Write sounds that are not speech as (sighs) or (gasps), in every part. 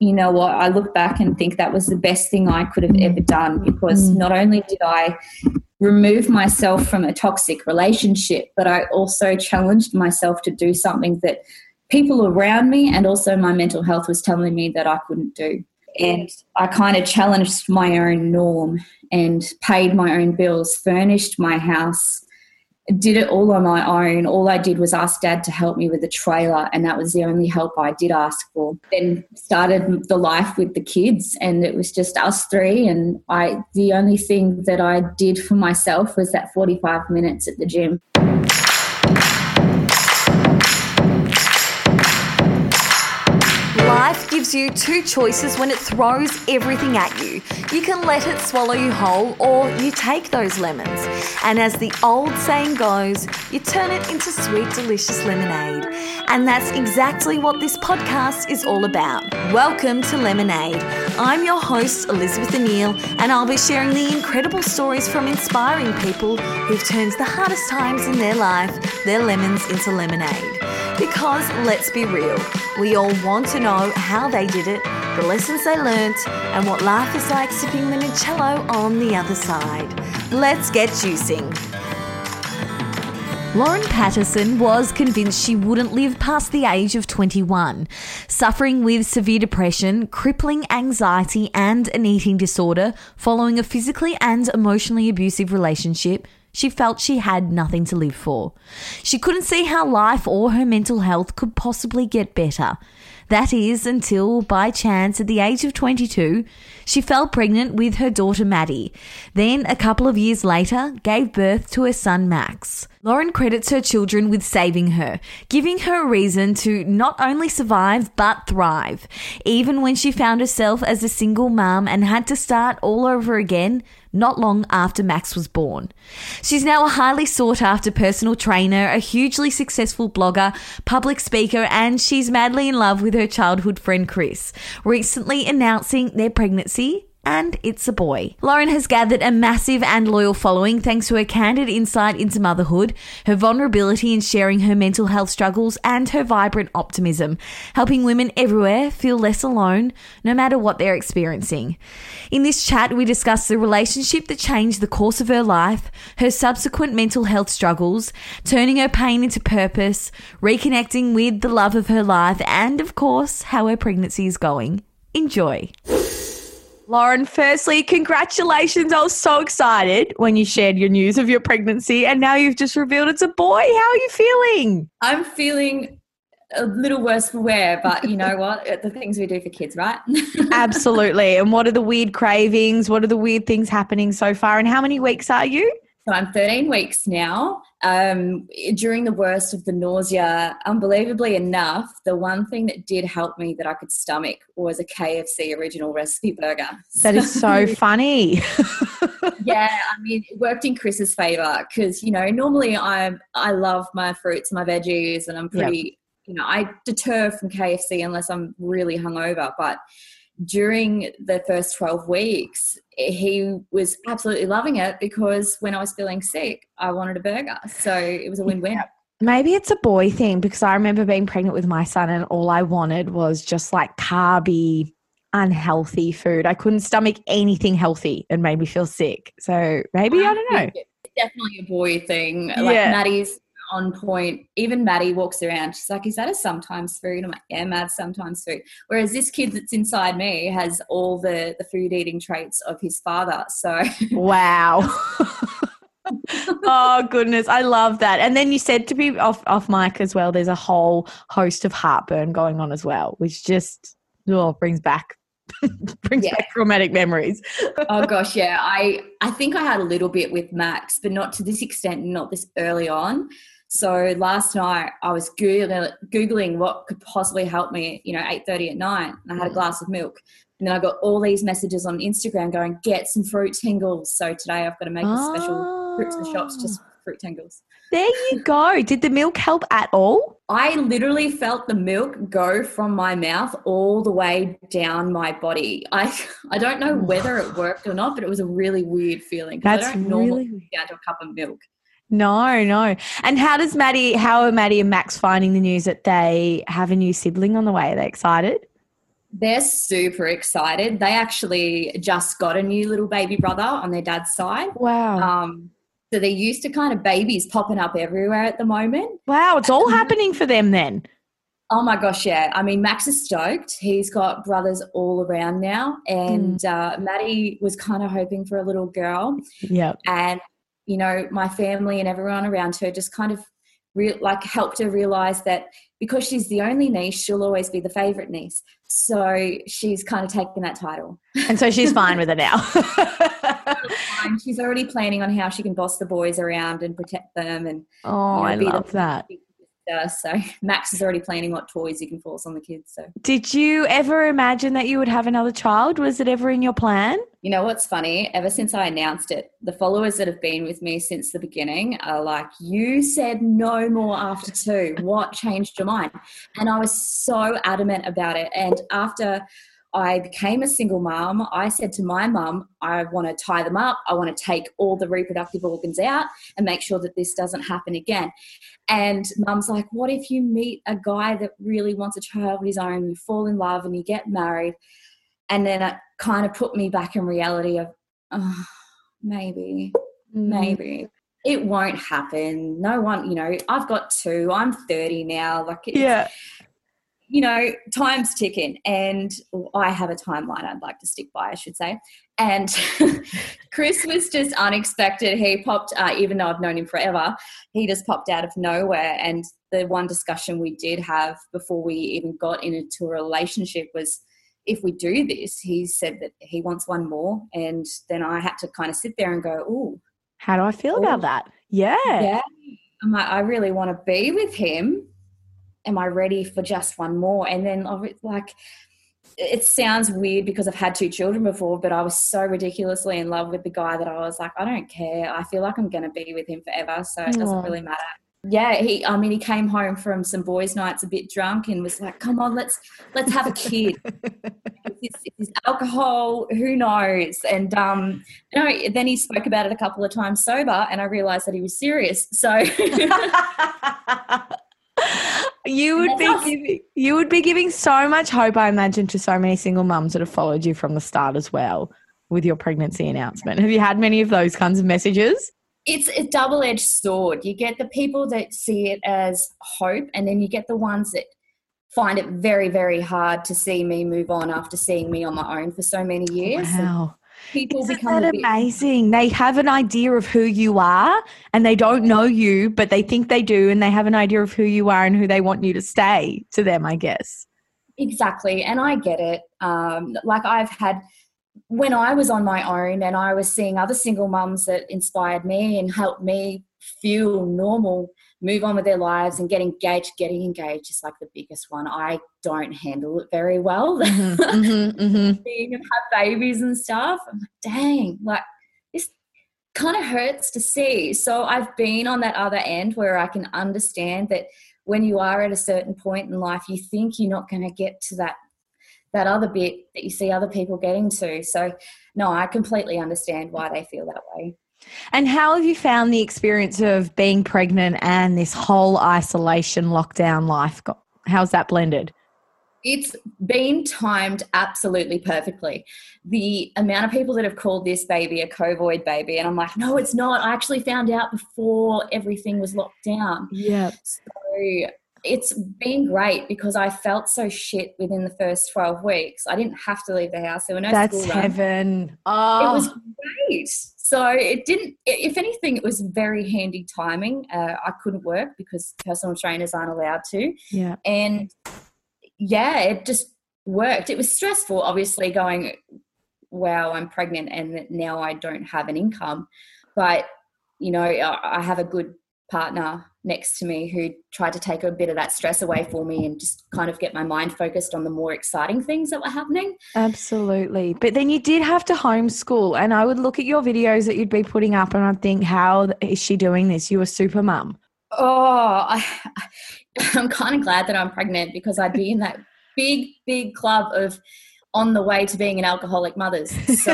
you know what, I look back and think that was the best thing I could have ever done because mm. not only did I remove myself from a toxic relationship, but I also challenged myself to do something that people around me and also my mental health was telling me that I couldn't do. And I kind of challenged my own norm and paid my own bills, furnished my house, did it all on my own. All I did was ask dad to help me with the trailer, and that was the only help I did ask for. Then started the life with the kids, and it was just us three. And I, the only thing that I did for myself was that 45 minutes at the gym. Life gives you two choices when it throws everything at you. You can let it swallow you whole, or you take those lemons. And as the old saying goes, you turn it into sweet, delicious lemonade. And that's exactly what this podcast is all about. Welcome to Lemonade. I'm your host, Elizabeth Anil, and I'll be sharing the incredible stories from inspiring people who've turned the hardest times in their life, their lemons, into lemonade. Because let's be real, we all want to know how they did it, the lessons they learnt, and what life is like sipping the limoncello on the other side. Let's get juicing. Lauren Patterson was convinced she wouldn't live past the age of 21. Suffering with severe depression, crippling anxiety, and an eating disorder following a physically and emotionally abusive relationship, she felt she had nothing to live for. She couldn't see how life or her mental health could possibly get better. That is until, by chance, at the age of 22, she fell pregnant with her daughter Maddie. Then, a couple of years later, gave birth to her son Max. Lauren credits her children with saving her, giving her a reason to not only survive but thrive. Even when she found herself as a single mum and had to start all over again, not long after Max was born. She's now a highly sought after personal trainer, a hugely successful blogger, public speaker, and she's madly in love with her childhood friend Chris, recently announcing their pregnancy and it's a boy. Lauren has gathered a massive and loyal following thanks to her candid insight into motherhood, her vulnerability in sharing her mental health struggles, and her vibrant optimism, helping women everywhere feel less alone no matter what they're experiencing. In this chat, we discuss the relationship that changed the course of her life, her subsequent mental health struggles, turning her pain into purpose, reconnecting with the love of her life, and of course, how her pregnancy is going. Enjoy. Lauren, firstly, congratulations. I was so excited when you shared your news of your pregnancy, and now you've just revealed it's a boy. How are you feeling? I'm feeling a little worse for wear, but you know what? (laughs) the things we do for kids, right? (laughs) Absolutely. And what are the weird cravings? What are the weird things happening so far? And how many weeks are you? So I'm 13 weeks now. Um, during the worst of the nausea, unbelievably enough, the one thing that did help me that I could stomach was a KFC original recipe burger. That is so (laughs) funny. yeah, I mean, it worked in Chris's favor because you know normally I I love my fruits, and my veggies, and I'm pretty. Yep. You know, I deter from KFC unless I'm really hungover, but during the first 12 weeks, he was absolutely loving it because when I was feeling sick, I wanted a burger. So it was a win win. Maybe it's a boy thing because I remember being pregnant with my son and all I wanted was just like carby, unhealthy food. I couldn't stomach anything healthy and made me feel sick. So maybe, I, I don't know. It's definitely a boy thing. Like yeah. Maddie's on point. Even Maddie walks around. She's like, "Is that a sometimes food?" I'm like, "Yeah, Mad, sometimes food." Whereas this kid that's inside me has all the the food eating traits of his father. So wow. (laughs) (laughs) oh goodness, I love that. And then you said to be off off mic as well. There's a whole host of heartburn going on as well, which just oh, brings back (laughs) brings yeah. back traumatic memories. oh gosh, yeah. I I think I had a little bit with Max, but not to this extent, not this early on. So last night I was googling, googling what could possibly help me. You know, eight thirty at night, and I had a mm. glass of milk, and then I got all these messages on Instagram going, "Get some fruit tingles." So today I've got to make oh. a special fruits and shops just fruit tingles. There you go. Did the milk help at all? I literally felt the milk go from my mouth all the way down my body. I I don't know whether it worked or not, but it was a really weird feeling. That's I don't normally really... down to a cup of milk. No, no. And how does Maddie, how are Maddie and Max finding the news that they have a new sibling on the way? Are they excited? They're super excited. They actually just got a new little baby brother on their dad's side. Wow. Um, so they're used to kind of babies popping up everywhere at the moment. Wow, it's all happening for them then. Oh my gosh, yeah. I mean, Max is stoked. He's got brothers all around now. And mm. uh, Maddie was kind of hoping for a little girl. Yeah. And, you know, my family and everyone around her just kind of re- like helped her realize that because she's the only niece, she'll always be the favorite niece. So she's kind of taken that title. And so she's fine with it now. (laughs) she's already planning on how she can boss the boys around and protect them. And oh, you know, I love the, that. So (laughs) Max is already planning what toys he can force on the kids. So did you ever imagine that you would have another child? Was it ever in your plan? You know what's funny? Ever since I announced it, the followers that have been with me since the beginning are like, "You said no more after two. What changed your mind?" And I was so adamant about it. And after I became a single mom, I said to my mum, I want to tie them up. I want to take all the reproductive organs out and make sure that this doesn't happen again. And mum's like, What if you meet a guy that really wants a child of his own, you fall in love and you get married? And then it kind of put me back in reality of, oh, maybe, mm. maybe. It won't happen. No one, you know, I've got two. I'm 30 now. Like, yeah you know, time's ticking, and I have a timeline I'd like to stick by, I should say. And (laughs) Chris was just unexpected. He popped, uh, even though I've known him forever, he just popped out of nowhere. And the one discussion we did have before we even got into a relationship was if we do this, he said that he wants one more. And then I had to kind of sit there and go, oh, how do I feel ooh. about that? Yeah. Yeah. I'm like, I really want to be with him am I ready for just one more? And then like it sounds weird because I've had two children before, but I was so ridiculously in love with the guy that I was like, I don't care. I feel like I'm going to be with him forever, so it doesn't really matter. Yeah, he. I mean, he came home from some boys' nights a bit drunk and was like, "Come on, let's let's have a kid." (laughs) it's, alcohol, who knows? And um, you know, then he spoke about it a couple of times sober, and I realised that he was serious. So. (laughs) (laughs) you would be giving, you would be giving so much hope, I imagine, to so many single mums that have followed you from the start as well with your pregnancy announcement. Have you had many of those kinds of messages? It's a double edged sword. You get the people that see it as hope, and then you get the ones that find it very, very hard to see me move on after seeing me on my own for so many years. Wow people Isn't become that amazing. They have an idea of who you are and they don't know you, but they think they do and they have an idea of who you are and who they want you to stay to them, I guess. Exactly. And I get it. Um, like I've had when I was on my own and I was seeing other single mums that inspired me and helped me feel normal move on with their lives and get engaged. Getting engaged is like the biggest one. I don't handle it very well. Mm-hmm, mm-hmm, (laughs) mm-hmm. Being and have babies and stuff. I'm like, dang, like this kind of hurts to see. So I've been on that other end where I can understand that when you are at a certain point in life, you think you're not going to get to that that other bit that you see other people getting to. So no, I completely understand why they feel that way. And how have you found the experience of being pregnant and this whole isolation lockdown life? How's that blended? It's been timed absolutely perfectly. The amount of people that have called this baby a COVID baby, and I'm like, no, it's not. I actually found out before everything was locked down. Yeah. So it's been great because I felt so shit within the first 12 weeks. I didn't have to leave the house. There were no That's heaven. Oh. It was great. So it didn't, if anything, it was very handy timing. Uh, I couldn't work because personal trainers aren't allowed to. Yeah. And yeah, it just worked. It was stressful, obviously, going, wow, I'm pregnant and now I don't have an income. But, you know, I have a good partner next to me who tried to take a bit of that stress away for me and just kind of get my mind focused on the more exciting things that were happening. Absolutely. But then you did have to homeschool and I would look at your videos that you'd be putting up and I'd think, how is she doing this? You a super mum. Oh, I, (laughs) I'm kind of glad that I'm pregnant because I'd be in that big, big club of on the way to being an alcoholic mother's. (laughs) So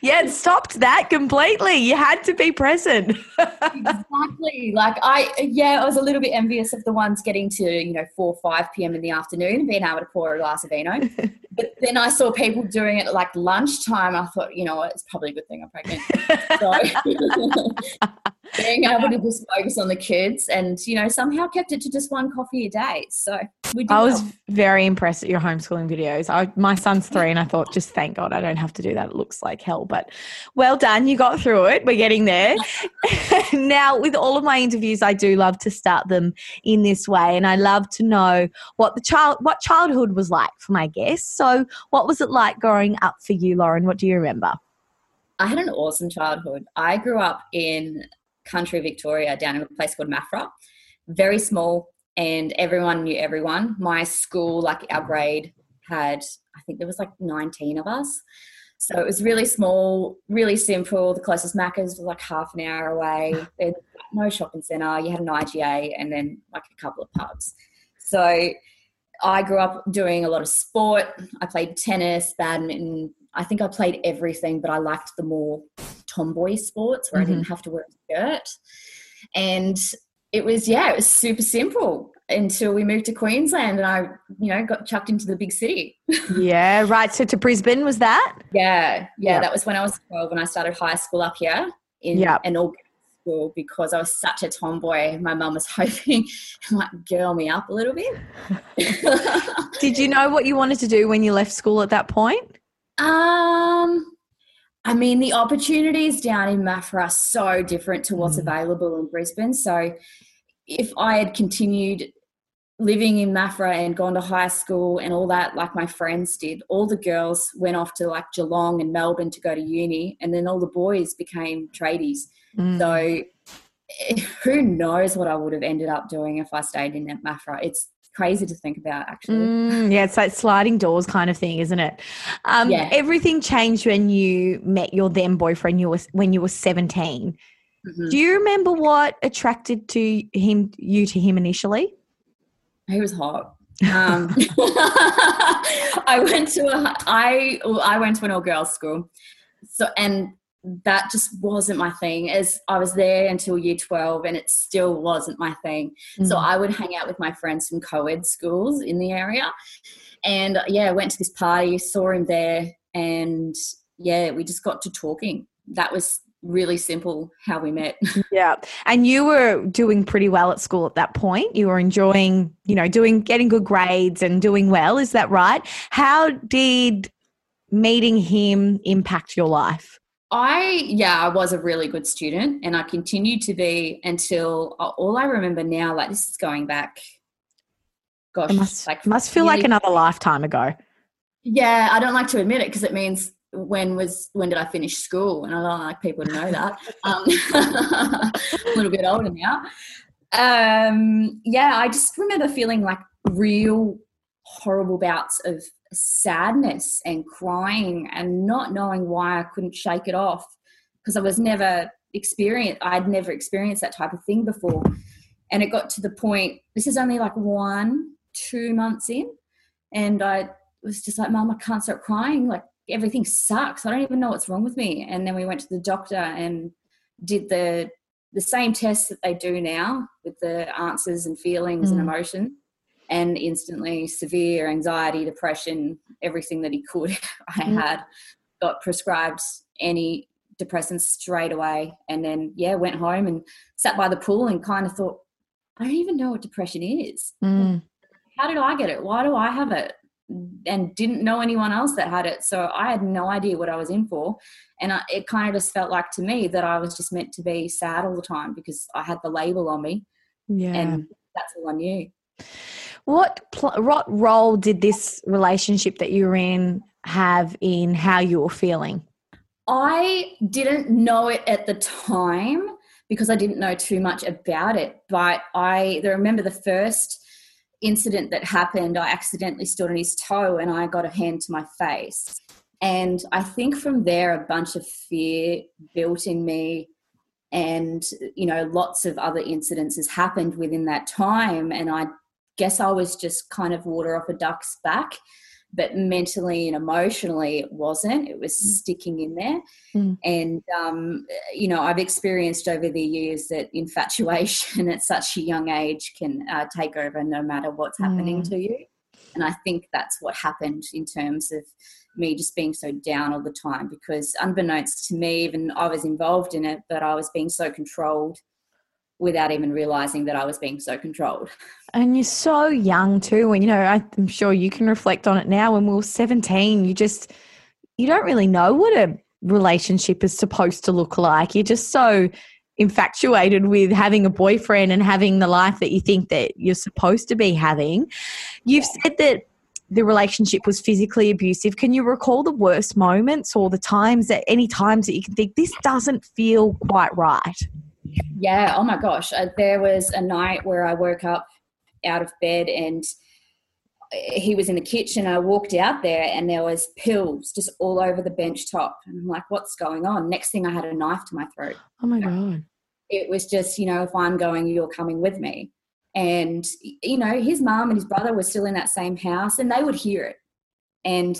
yeah, it stopped that completely. You had to be present. exactly. Like I, yeah, I was a little bit envious of the ones getting to you know four, five p.m. in the afternoon and being able to pour a glass of vino. (laughs) but then I saw people doing it at like lunchtime. I thought, you know what, it's probably a good thing I'm pregnant. (laughs) So being able to just focus on the kids and you know somehow kept it to just one coffee a day. So i was well. very impressed at your homeschooling videos. I, my son's three and i thought just thank god i don't have to do that. It looks like hell but well done. You got through it. We're getting there. (laughs) (laughs) Now with all of my interviews i do love to start them in this way and i love to know what the child what childhood was like for my guests. So what was it like growing up for you lauren? What do you remember? I had an awesome childhood. I grew up in country Victoria down in a place called Maffra. Very small, and everyone knew everyone. My school, like our grade, had I think there was like 19 of us. So it was really small, really simple. The closest Macca's was like half an hour away. (laughs) There's no shopping centre. You had an IGA and then like a couple of pubs. So I grew up doing a lot of sport. I played tennis, badminton. I think I played everything, but I liked the more tomboy sports where mm-hmm. I didn't mm-hmm. have to wear a skirt. And it was, yeah, it was super simple until we moved to Queensland and I, you know, got chucked into the big city. (laughs) yeah, right. So to Brisbane, was that? Yeah, yeah. Yep. That was when I was 12 and I started high school up here in yep. an all school because I was such a tomboy. My mum was (laughs) hoping it might girl me up a little bit. (laughs) Did you know what you wanted to do when you left school at that point? Um, I mean, the opportunities down in Maffra are so different to what's mm. available in Brisbane. So, if I had continued living in Maffra and gone to high school and all that, like my friends did, all the girls went off to like Geelong and Melbourne to go to uni, and then all the boys became tradies. Mm. So, (laughs) who knows what I would have ended up doing if I stayed in Maffra? It's crazy to think about actually. Mm, yeah it's like sliding doors kind of thing isn't it? Um, yeah. everything changed when you met your then boyfriend you were when you were 17 mm-hmm. do you remember what attracted to him you to him initially? He was hot. (laughs) Um, (laughs) I went to a I I went to an all girls school, so and that just wasn't my thing as I was there until year 12 and it still wasn't my thing. Mm. So I would hang out with my friends from co-ed schools in the area. And yeah, I went to this party, saw him there and yeah, we just got to talking. That was really simple how we met. (laughs) Yeah. And you were doing pretty well at school at that point. You were enjoying, you know, doing getting good grades and doing well, is that right? How did meeting him impact your life? I, yeah, I was a really good student and I continued to be until uh, all I remember now, like this is going back, gosh, it must, like must feel like another lifetime ago. Yeah, I don't like to admit it because it means when was when did I finish school, and I don't like people to know that. (laughs) Um, (laughs) a little bit older now. Um, yeah, I just remember feeling like real horrible bouts of sadness and crying and not knowing why I couldn't shake it off because I was never experienced I'd never experienced that type of thing before. And it got to the point this is only like one, two months in, and I was just like, Mom, I can't stop crying. Like everything sucks. I don't even know what's wrong with me. And then we went to the doctor and did the the same tests that they do now with the answers and feelings mm. and emotions and instantly severe anxiety, depression, everything that he could. (laughs) I mm. had got prescribed any depressants straight away, and then yeah, went home and sat by the pool and kind of thought, I don't even know what depression is. Mm. How did I get it? Why do I have it? And didn't know anyone else that had it, so I had no idea what I was in for. And I, it kind of just felt like to me that I was just meant to be sad all the time because I had the label on me, yeah, and that's all I knew. What pl- what role did this relationship that you were in have in how you were feeling? I didn't know it at the time because I didn't know too much about it. But I remember the first incident that happened, I accidentally stood on his toe and I got a hand to my face. And I think from there, a bunch of fear built in me. And, you know, lots of other incidences happened within that time. And I guess I was just kind of water off a duck's back. but mentally and emotionally it wasn't it was mm. sticking in there mm. and um, you know i've experienced over the years that infatuation (laughs) at such a young age can uh, take over no matter what's happening mm. to you and i think that's what happened in terms of me just being so down all the time because unbeknownst to me even i was involved in it but i was being so controlled without even realizing that I was being so controlled. And you're so young too. And, you know, I'm sure you can reflect on it now. When we were 17, you just, you don't really know what a relationship is supposed to look like. You're just so infatuated with having a boyfriend and having the life that you think that you're supposed to be having. You've said that the relationship was physically abusive. Can you recall the worst moments or the times that any times that you can think this doesn't feel quite right? Yeah. Oh my gosh. Uh, there was a night where I woke up out of bed and he was in the kitchen. I walked out there and there was pills just all over the bench top. And I'm like, what's going on? Next thing I had a knife to my throat. Oh my God. It was just, you know, if I'm going, you're coming with me. And, you know, his mom and his brother were still in that same house and they would hear it. And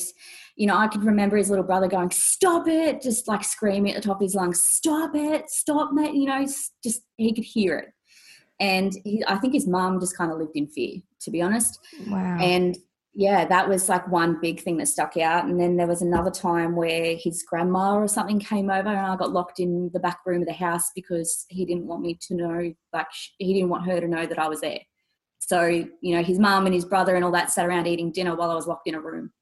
you know, I could remember his little brother going, "Stop it!" just like screaming at the top of his lungs, "Stop it! Stop that!" You know, just he could hear it. And he, I think his mum just kind of lived in fear, to be honest. Wow. And yeah, that was like one big thing that stuck out. And then there was another time where his grandma or something came over, and I got locked in the back room of the house because he didn't want me to know, like he didn't want her to know that I was there. So you know, his mum and his brother and all that sat around eating dinner while I was locked in a room.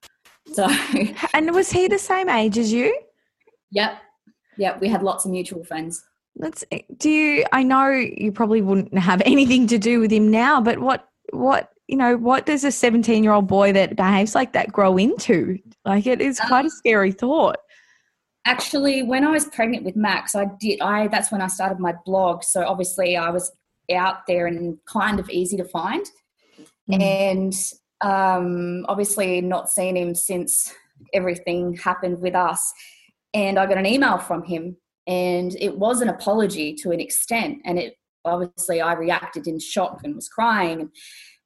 So, (laughs) and was he the same age as you? Yep, yep. We had lots of mutual friends. Let's. Do you? I know you probably wouldn't have (laughs) anything to do with him now, but what? What? You know, what does a seventeen-year-old boy that behaves like that grow into? Like, it is quite a scary thought. Actually, when I was pregnant with Max, I did. I that's when I started my blog. So obviously, I was out there and kind of easy to find. Mm. And um, obviously not seen him since everything happened with us. And I got an email from him, and it was an apology to an extent. And it obviously I reacted in shock and was crying.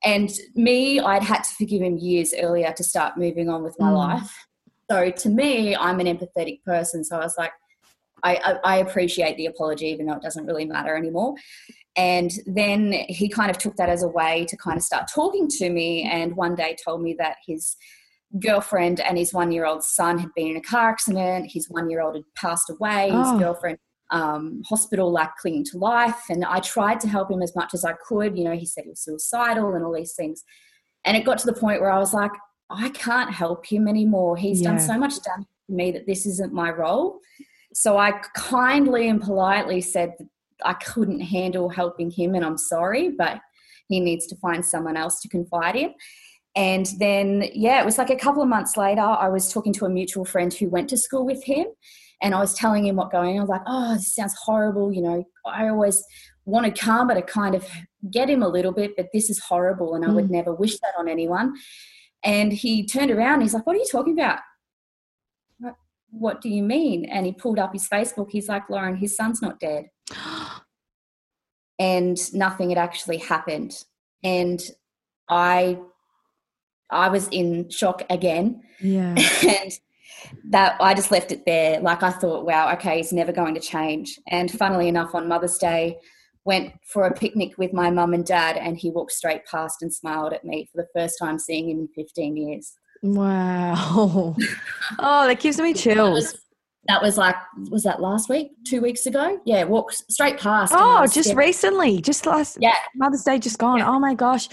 And me, I'd had to forgive him years earlier to start moving on with my mm. life. So to me, I'm an empathetic person. So I was like, I, I, I appreciate the apology, even though it doesn't really matter anymore. And then he kind of took that as a way to kind of start talking to me. And one day told me that his girlfriend and his one year old son had been in a car accident. His one year old had passed away. Oh. His girlfriend um, hospital like clinging to life and i tried to help him as much as i could you know he said he was suicidal and all these things and it got to the point where i was like i can't help him anymore he's yeah. done so much damage to me that this isn't my role so i kindly and politely said I couldn't handle helping him, and I'm sorry, but he needs to find someone else to confide in. And then, yeah, it was like a couple of months later, I was talking to a mutual friend who went to school with him, and I was telling him what going on. I was like, oh, this sounds horrible. You know, I always wanted karma to kind of get him a little bit, but this is horrible, and I would mm. never wish that on anyone. And he turned around, he's like, what are you talking about? What do you mean? And he pulled up his Facebook. He's like, Lauren, his son's not dead. And nothing had actually happened. And I I was in shock again. Yeah. (laughs) and that I just left it there. Like I thought, wow, okay, it's never going to change. And funnily enough, on Mother's Day, went for a picnic with my mum and dad, and he walked straight past and smiled at me for the first time seeing him in 15 years. Wow. (laughs) oh, that gives me chills (laughs) that was like was that last week? Two weeks ago? Yeah walked straight past oh just recently just last yeah. Mother's day just gone. Yeah. oh my gosh.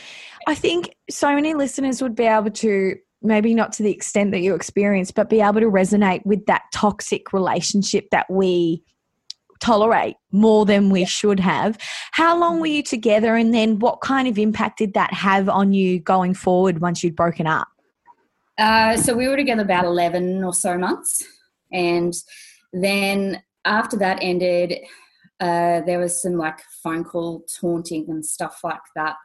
I think so many listeners would be able to maybe not to the extent that you experienced but be able to resonate with that toxic relationship that we tolerate more than we yeah. should have. How long were you together and then what kind of impact did that have on you going forward once you'd broken up? Uh, so we were together about 11 or so months and then after that ended, uh, there was some like phone call taunting and stuff like that.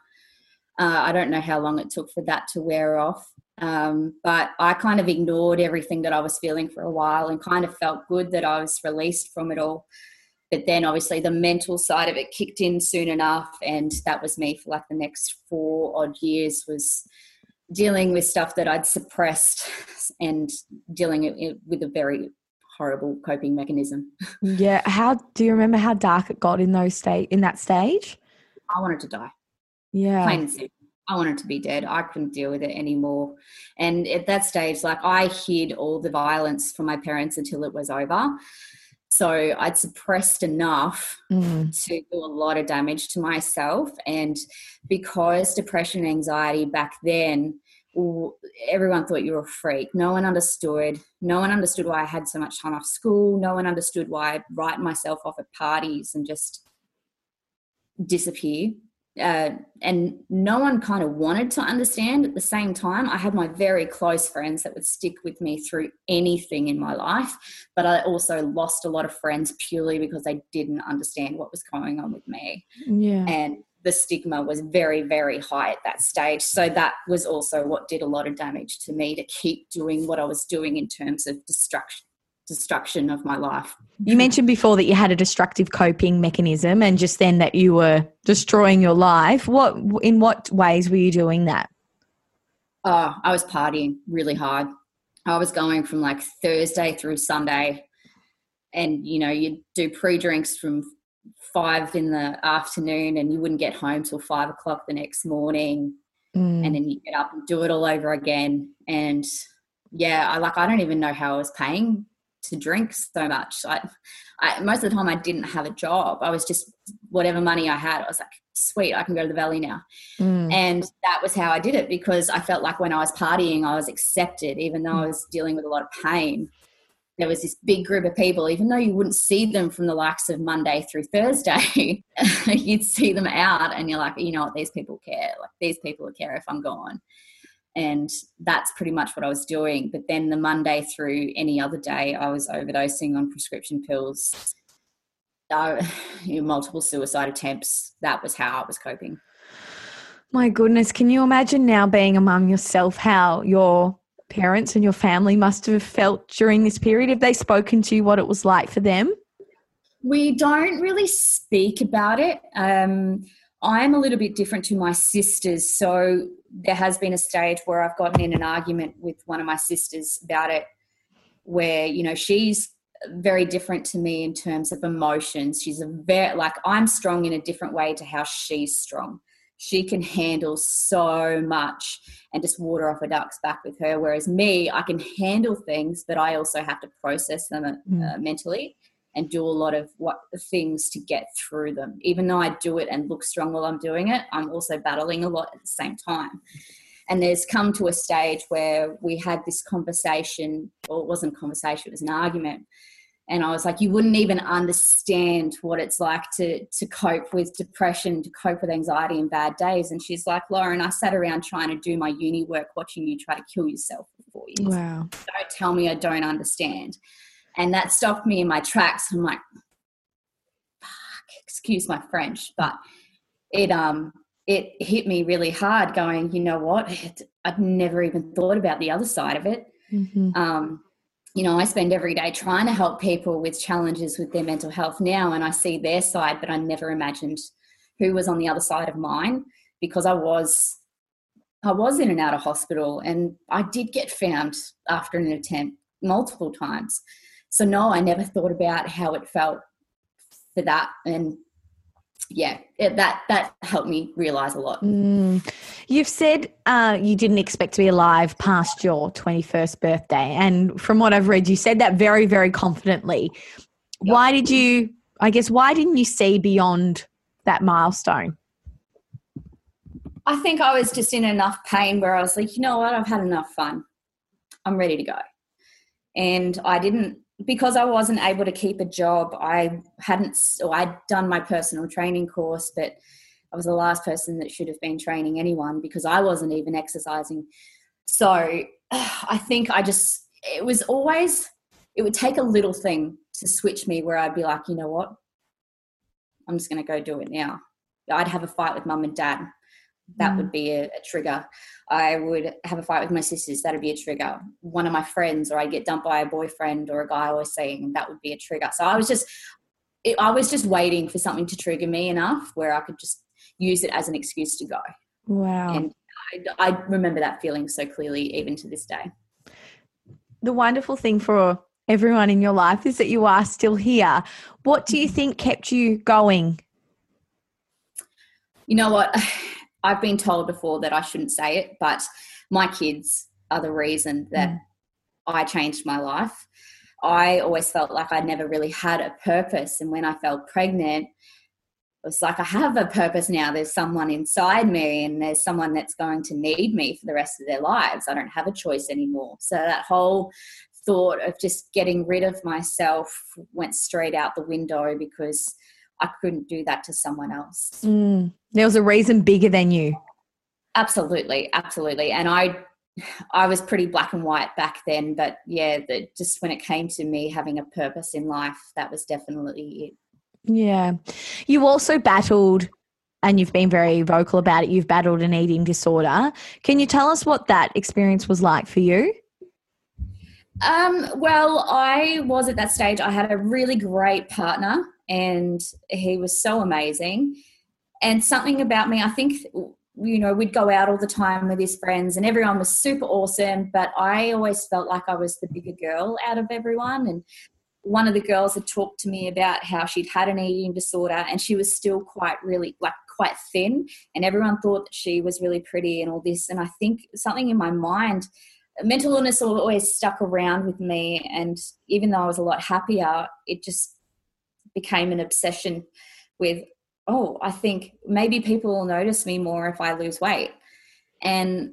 Uh, I don't know how long it took for that to wear off. Um, but I kind of ignored everything that I was feeling for a while and kind of felt good that I was released from it all. But then obviously the mental side of it kicked in soon enough. And that was me for like the next four odd years was dealing with stuff that I'd suppressed (laughs) and dealing with a very horrible coping mechanism. Yeah. How do you remember how dark it got in those state in that stage? I wanted to die. Yeah. Plain and simple. I wanted to be dead. I couldn't deal with it anymore. And at that stage, like I hid all the violence from my parents until it was over. So I'd suppressed enough mm. to do a lot of damage to myself. And because depression and anxiety back then, everyone thought you were a freak. No one understood. No one understood why I had so much time off school. No one understood why I'd write myself off at parties and just disappear uh, and no one kind of wanted to understand at the same time. I had my very close friends that would stick with me through anything in my life, but I also lost a lot of friends purely because they didn't understand what was going on with me. Yeah. And the stigma was very, very high at that stage. So that was also what did a lot of damage to me to keep doing what I was doing in terms of destruction destruction of my life. You mentioned before that you had a destructive coping mechanism and just then that you were destroying your life. What in what ways were you doing that? Oh, I was partying really hard. I was going from like Thursday through Sunday and you know, you'd do pre-drinks from five in the afternoon and you wouldn't get home till five o'clock the next morning. Mm. And then you get up and do it all over again. And yeah, I like I don't even know how I was paying to drink so much. I, I, most of the time I didn't have a job. I was just whatever money I had. I was like, sweet, I can go to the valley now. Mm. And that was how I did it because I felt like when I was partying, I was accepted, even though I was dealing with a lot of pain. There was this big group of people, even though you wouldn't see them from the likes of Monday through Thursday, (laughs) you'd see them out and you're like, you know what, these people care. Like these people care if I'm gone and that's pretty much what I was doing. But then the Monday through any other day, I was overdosing on prescription pills, (sighs) uh, multiple suicide attempts. That was how I was coping. My goodness, can you imagine now being a mum yourself how your parents and your family must have felt during this period? Have they spoken to you what it was like for them? We don't really speak about it. Um, I'm a little bit different to my sisters. So there has been a stage where I've gotten in an argument with one of my sisters about it, where, you know, she's very different to me in terms of emotions. She's a very, like, I'm strong in a different way to how she's strong. She can handle so much and just water off a duck's back with her. Whereas me, I can handle things, but I also have to process them uh, mm. mentally and do a lot of what things to get through them. Even though I do it and look strong while I'm doing it, I'm also battling a lot at the same time. And there's come to a stage where we had this conversation, or it wasn't a conversation, it was an argument. And I was like, you wouldn't even understand what it's like to to cope with depression, to cope with anxiety and bad days. And she's like, Lauren, I sat around trying to do my uni work, watching you try to kill yourself for four years. Wow. Don't tell me I don't understand and that stopped me in my tracks. I'm like, fuck, excuse my French, but it um it hit me really hard. Going, you know what? I'd never even thought about the other side of it. Mm-hmm. Um, you know, I spend every day trying to help people with challenges with their mental health now, and I see their side, but I never imagined who was on the other side of mine because I was I was in and out of hospital and I did get found after an attempt multiple times. So no i never thought about how it felt for that and yeah it, that that helped me realize a lot. Mm. you've said uh, you didn't expect to be alive past your 21st birthday and from what i've read you said that very very confidently. Yep. why did you i guess why didn't you see beyond that milestone? I think i was just in enough pain where i was like you know what? I've had enough fun. I'm ready to go. And i didn't because I wasn't able to keep a job, I hadn't, or I'd done my personal training course, but I was the last person that should have been training anyone because I wasn't even exercising. So (sighs) I think I just, it was always, it would take a little thing to switch me where I'd be like, you know what? I'm just going to go do it now. I'd have a fight with mum and dad that mm. would be a, a, trigger. I would have a fight with my sisters, that'd be a trigger. One of my friends, or I'd get dumped by a boyfriend or a guy I was seeing, that would be a trigger. So I was just, it, I was just waiting for something to trigger me enough where I could just use it as an excuse to go. Wow. And I, I remember that feeling so clearly, even to this day. The wonderful thing for everyone in your life is that you are still here. What do you mm-hmm. think kept you going? You know what? I've been told before that I shouldn't say it, but my kids are the reason that mm. I changed my life. I always felt like I never really had a purpose. And when I felt pregnant, it was like I have a purpose now. There's someone inside me, and there's someone that's going to need me for the rest of their lives. I don't have a choice anymore. So that whole thought of just getting rid of myself went straight out the window because I couldn't do that to someone else. Mm. There was a reason bigger than you. Absolutely, absolutely. And I I was pretty black and white back then, but yeah, the, just when it came to me having a purpose in life, that was definitely it. Yeah. You also battled, and you've been very vocal about it, you've battled an eating disorder. Can you tell us what that experience was like for you? Um, well, I was at that stage, I had a really great partner, and he was so amazing. And something about me, I think you know, we'd go out all the time with his friends and everyone was super awesome, but I always felt like I was the bigger girl out of everyone. And one of the girls had talked to me about how she'd had an eating disorder and she was still quite really like quite thin and everyone thought that she was really pretty and all this and i think something in my mind mental illness always stuck around with me and even though i was a lot happier it just became an obsession with oh, I think maybe people will notice me more if I lose weight. And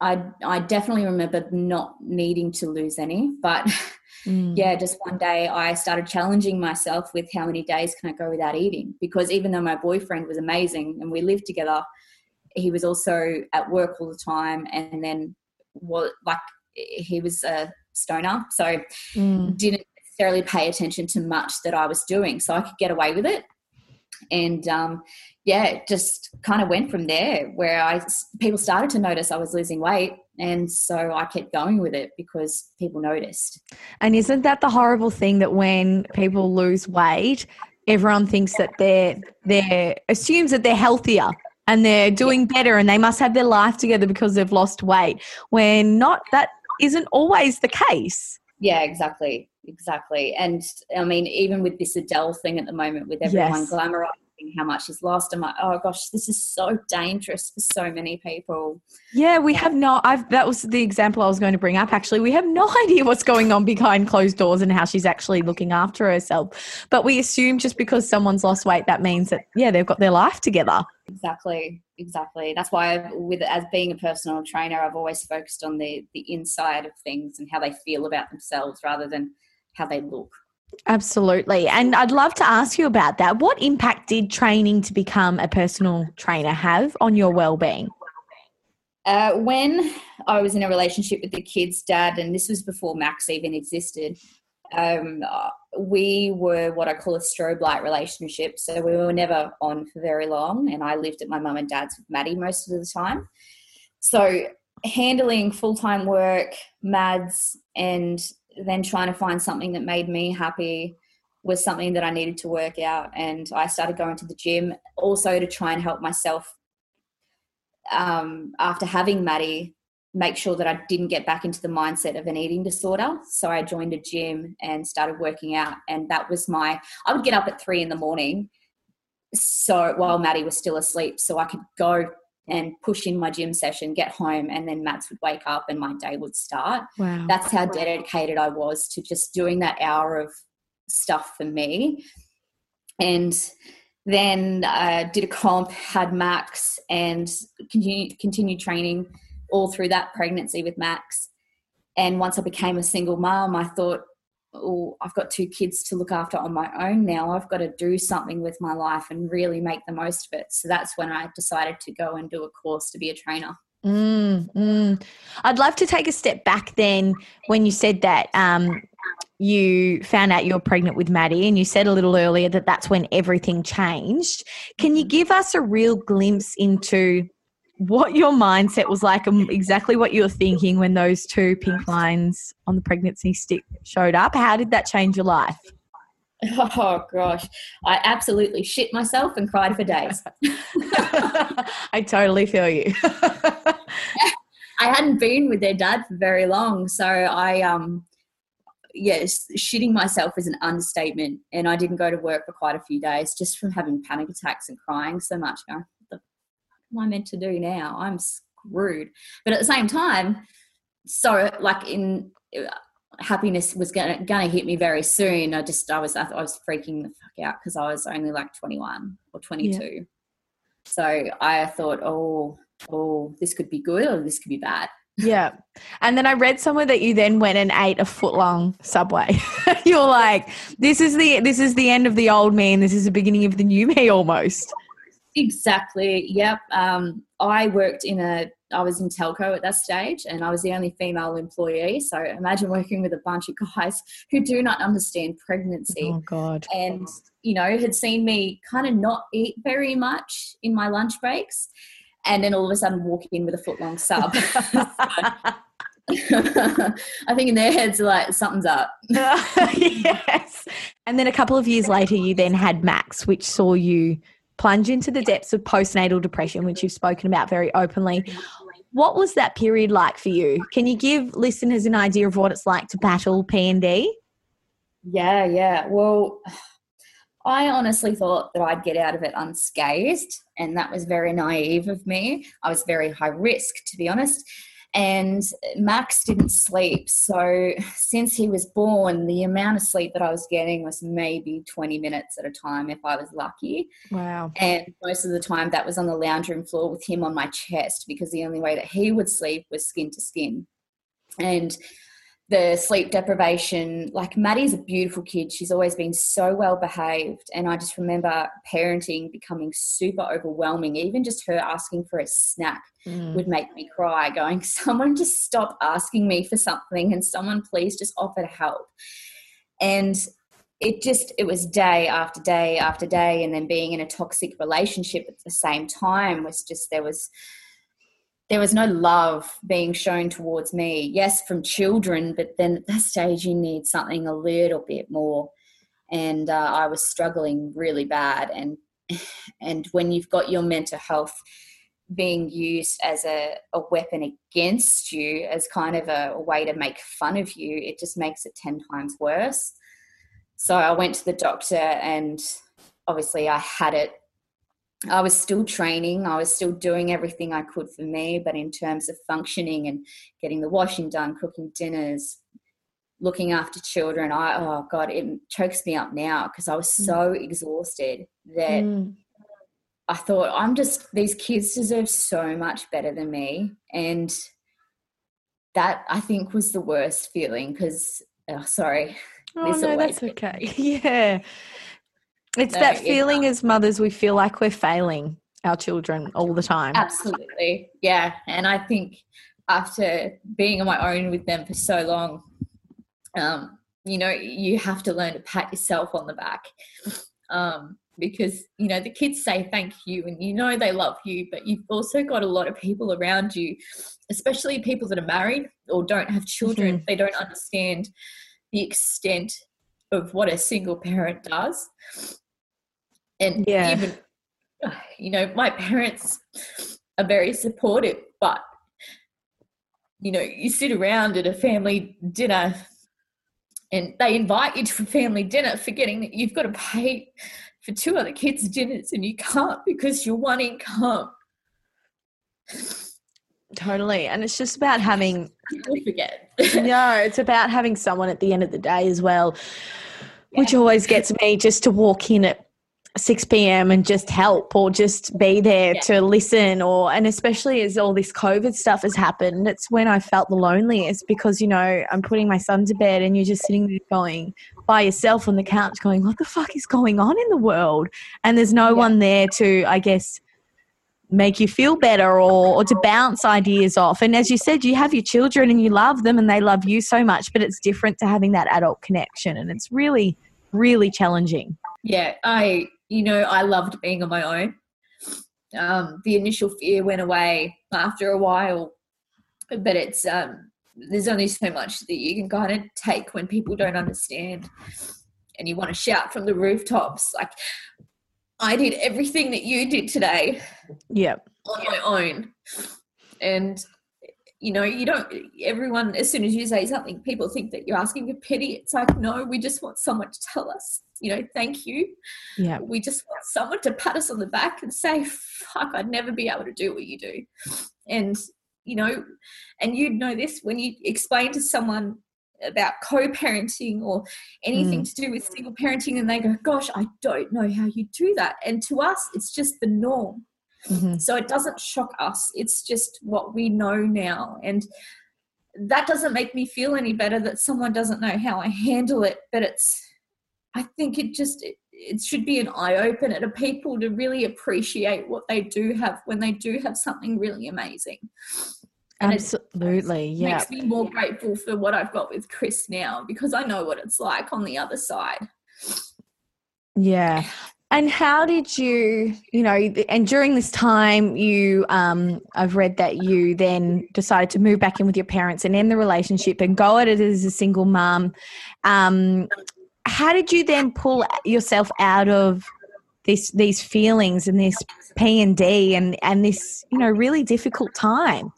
I I definitely remember not needing to lose any, but (laughs) mm. yeah, just one day I started challenging myself with how many days can I go without eating? Because even though my boyfriend was amazing and we lived together, he was also at work all the time, and then what like he was a stoner, so mm. didn't necessarily pay attention to much that I was doing, so I could get away with it and um, yeah, it just kind of went from there where I people started to notice I was losing weight, and so I kept going with it because people noticed. And isn't that the horrible thing that when people lose weight, everyone thinks that they're they're assumes that they're healthier and they're doing better and they must have their life together because they've lost weight when not that isn't always the case. Yeah, exactly exactly. And I mean, even with this Adele thing at the moment, with everyone yes. glamorizing how much she's lost, I'm like, oh gosh, this is so dangerous for so many people. Yeah, we have no. I've that was the example I was going to bring up. Actually, we have no (laughs) idea what's going on behind closed doors and how she's actually looking after herself. But we assume just because someone's lost weight, that means that yeah, they've got their life together. Exactly, exactly. That's why, with as being a personal trainer, I've always focused on the the inside of things and how they feel about themselves rather than how they look. Absolutely. And I'd love to ask you about that. What impact did training to become a personal trainer have on your well-being? Uh, when I was in a relationship with the kid's dad, and this was before Max even existed, um, we were what I call a strobe light relationship. So we were never on for very long, and I lived at my mum and dad's with Maddie most of the time. So handling full time work, MADS, and then trying to find something that made me happy was something that I needed to work out. And I started going to the gym also to try and help myself um, after having Maddie make sure that I didn't get back into the mindset of an eating disorder. So I joined a gym and started working out. And that was my, I would get up at three in the morning. So while Maddie was still asleep, so I could go and push in my gym session, get home, and then Mads would wake up and my day would start. Wow. That's how dedicated I was to just doing that hour of stuff for me. And then I did a comp, had Max, and continued, continued training all through that pregnancy with Max. And once I became a single mom, I thought, oh, I've got two kids to look after on my own now. I've got to do something with my life and really make the most of it. So that's when I decided to go and do a course to be a trainer. Mm, mm. I'd love to take a step back then when you said that um, you found out you're pregnant with Maddie, and you said a little earlier that that's when everything changed. Can you mm-hmm. give us a real glimpse into what your mindset was like and exactly what you were thinking when those two pink lines on the pregnancy stick showed up. How did that change your life? (laughs) Oh gosh, I absolutely shit myself and cried for days. (laughs) (laughs) I totally feel you. I hadn't been with their dad for very long, so I um yes, shitting myself is an understatement, and I didn't go to work for quite a few days just from having panic attacks and crying so much. what the am I meant to do now? I'm screwed. But at the same time, so like in uh, happiness was gonna gonna hit me very soon. I just I was I, I was freaking the fuck out because I was only like 21 or 22. Yeah. So I thought, oh, oh, this could be good or this could be bad. (laughs) Yeah. And then I read somewhere that you then went and ate a foot long subway. (laughs) You're like, this is the this is the end of the old me and this is the beginning of the new me almost. Exactly. Yep. Um, I worked in a I was in telco at that stage and I was the only female employee. So imagine working with a bunch of guys (laughs) who do not understand pregnancy. Oh God. And, you know, had seen me kind of not eat very much in my lunch breaks and then all of a sudden walk in with a foot long sub. (laughs) I think in their heads, like something's up. (laughs) yes. And then a couple of years later, you then had Max, which saw you plunge into the depths of postnatal depression, which you've spoken about very openly. What was that period like for you? Can you give listeners an idea of what it's like to battle PND? Yeah, yeah. Well, I honestly thought that I'd get out of it unscathed, and that was very naive of me. I was very high risk, to be honest and Max didn't sleep. So since he was born, the amount of sleep that I was getting was maybe 20 minutes at a time if I was lucky. Wow. And most of the time that was on the lounge room floor with him on my chest because the only way that he would sleep was skin to skin. And the sleep deprivation. Like Maddie's a beautiful kid. She's always been so well behaved. And I just remember parenting becoming super overwhelming. Even just her asking for a snack mm. would make me cry, going, (laughs) Someone just stop asking me for something and someone please just offer to help. And it just it was day after day after day and then being in a toxic relationship at the same time was just there was there was no love being shown towards me. Yes, from children, but then at that stage, you need something a little bit more. And uh, I was struggling really bad. And and when you've got your mental health being used as a, a weapon against you, as kind of a, a way to make fun of you, it just makes it ten times worse. So I went to the doctor, and obviously I had it I was still training, I was still doing everything I could for me, but in terms of functioning and getting the washing done, cooking dinners, looking after children, I oh god, it chokes me up now because I was mm. so mm. exhausted that mm. I thought I'm just these kids deserve so much better than me, and that I think was the worst feeling because oh, sorry. Oh no, that's okay. (laughs) yeah, it's no, that feeling as mothers, we feel like we're failing our children all the time. Absolutely. Yeah. And I think after being on my own with them for so long, um, you know, you have to learn to pat yourself on the back. Um, because you know the kids say thank you and you know they love you but you've also got a lot of people around you especially people that are married or don't have children mm-hmm. they don't understand the extent of what a single parent does and yeah. even you know my parents are very supportive but you know you sit around at a family dinner and they invite you to a family dinner forgetting that you've got to pay for two other kids dinners and you can't because you're one income. Totally and it's just about having I forget. No it's about having someone at the end of the day as well which always gets me just to walk in at 6 p.m. and just help or just be there yeah. to listen or and especially as all this COVID stuff has happened, it's when I felt the loneliest because, you know, I'm putting my son to bed and you're just sitting there going by yourself on the couch going, What the fuck is going on in the world? And there's no yeah. one there to, I guess, make you feel better or, or to bounce ideas off. And as you said, you have your children and you love them and they love you so much, but it's different to having that adult connection and it's really, really challenging. Yeah, I you know, I loved being on my own. Um, the initial fear went away after a while, but it's um, there's only so much that you can kind of take when people don't understand. and you want to shout from the rooftops like I did everything that you did today. Yep. On my own. And you know, you don't everyone as soon as you say something, people think that you're asking for pity. It's like, no, we just want someone to tell us, you know, thank you. Yeah. We just want someone to pat us on the back and say, fuck, I'd never be able to do what you do. And, you know, and you'd know this when you explain to someone about co-parenting or anything mm. to do with single parenting and they go gosh i don't know how you do that and to us it's just the norm mm-hmm. so it doesn't shock us it's just what we know now and that doesn't make me feel any better that someone doesn't know how i handle it but it's i think it just it, it should be an eye opener to people to really appreciate what they do have when they do have something really amazing and Absolutely, yeah. Makes me more grateful for what I've got with Chris now because I know what it's like on the other side. Yeah. And how did you, you know, and during this time, you, um, I've read that you then decided to move back in with your parents and end the relationship and go at it as a single mum. Um, how did you then pull yourself out of this, these feelings and this P and D and and this, you know, really difficult time?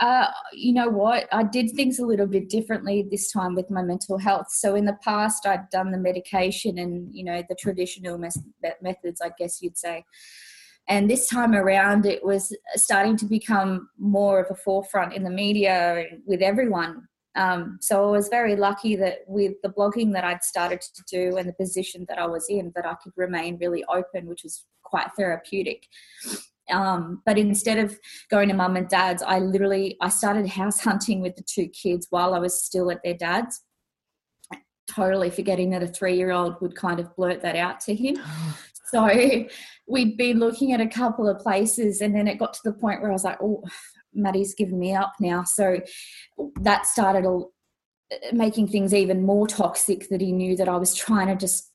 Uh, you know what? I did things a little bit differently this time with my mental health. So in the past, I'd done the medication and you know the traditional mes- methods, I guess you'd say. And this time around, it was starting to become more of a forefront in the media with everyone. Um, so I was very lucky that with the blogging that I'd started to do and the position that I was in, that I could remain really open, which was quite therapeutic. Um, but instead of going to mum and dad's, I literally I started house (laughs) hunting with the two kids while I was still at their dad's. Totally forgetting that a three year old would kind of blurt that out to him. (gasps) So we'd been looking at a couple of places, and then it got to the point where I was like, "Oh, Maddie's given me up now." So that started making things even more toxic. That he knew that I was trying to just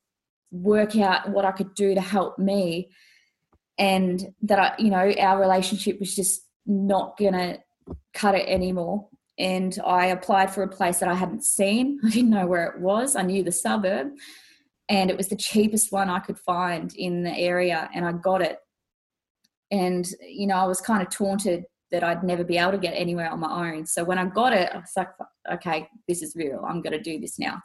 work out what I could do to help me and that I, you know, our relationship was just not gonna cut it anymore. And I applied for a place that I hadn't seen. (laughs) I didn't know where it was. I knew the suburb, and it was the cheapest one I could find in the area, and I got it. And you know, I was kind of taunted that I'd never be able to get anywhere on my own. So when I got it, I was like, okay, this is real. I'm going to do this now.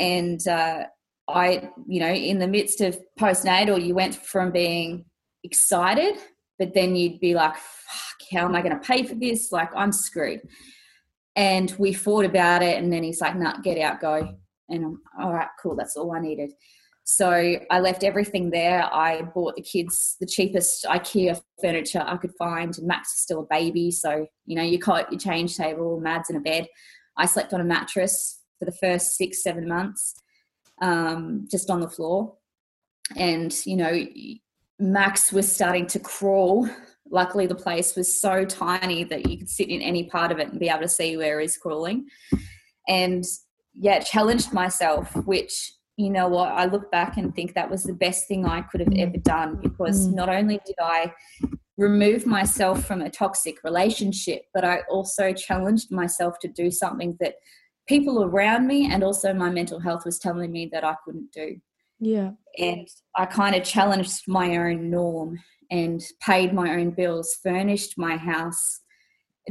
And uh, I, you know, in the midst of postnatal, you went from being excited, but then you'd be like, fuck, how am I going to pay for this? Like, I'm screwed. And we fought about it. And then he's like, nah, get out, go. And I'm, all right, cool. That's all I needed. So I left everything there. I bought the kids the cheapest IKEA furniture I could find. Max is still a baby. So, you know, you cot, your change table, Mads in a bed. I slept on a mattress for the first six, seven months um, just on the floor. And, you know, Max was starting to crawl. Luckily, the place was so tiny that you could sit in any part of it and be able to see where he's crawling. And yeah, challenged myself, which, you know what, I look back and think that was the best thing I could have ever done because mm. not only did I remove myself from a toxic relationship, but I also challenged myself to do something that people around me and also my mental health was telling me that I couldn't do. Yeah. And I kind of challenged my own norm and paid my own bills, furnished my house,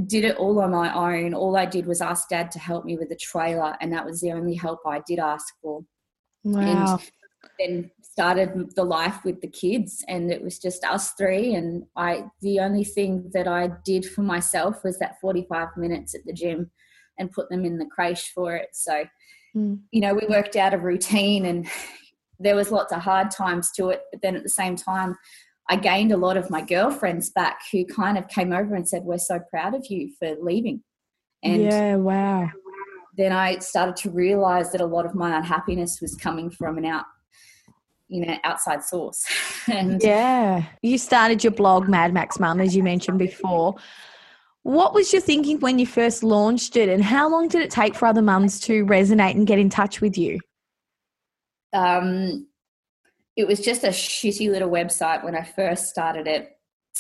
did it all on my own. All I did was ask dad to help me with the trailer, and that was the only help I did ask for. Wow. And then started the life with the kids and it was just us three and I the only thing that I did for myself was that 45 minutes at the gym and put them in the creche for it. So, mm. you know, we worked out a routine and (laughs) there was lots of hard times to it. But then at the same time, I gained a lot of my girlfriends back who kind of came over and said, We're so proud of you for leaving. And yeah, wow. Then I started to realize that a lot of my unhappiness was coming from an out you know outside source (laughs) and yeah you started your blog mad max mum as you mentioned before what was your thinking when you first launched it, and how long did it take for other mums to resonate and get in touch with you? Um, it was just a shitty little website when I first started it.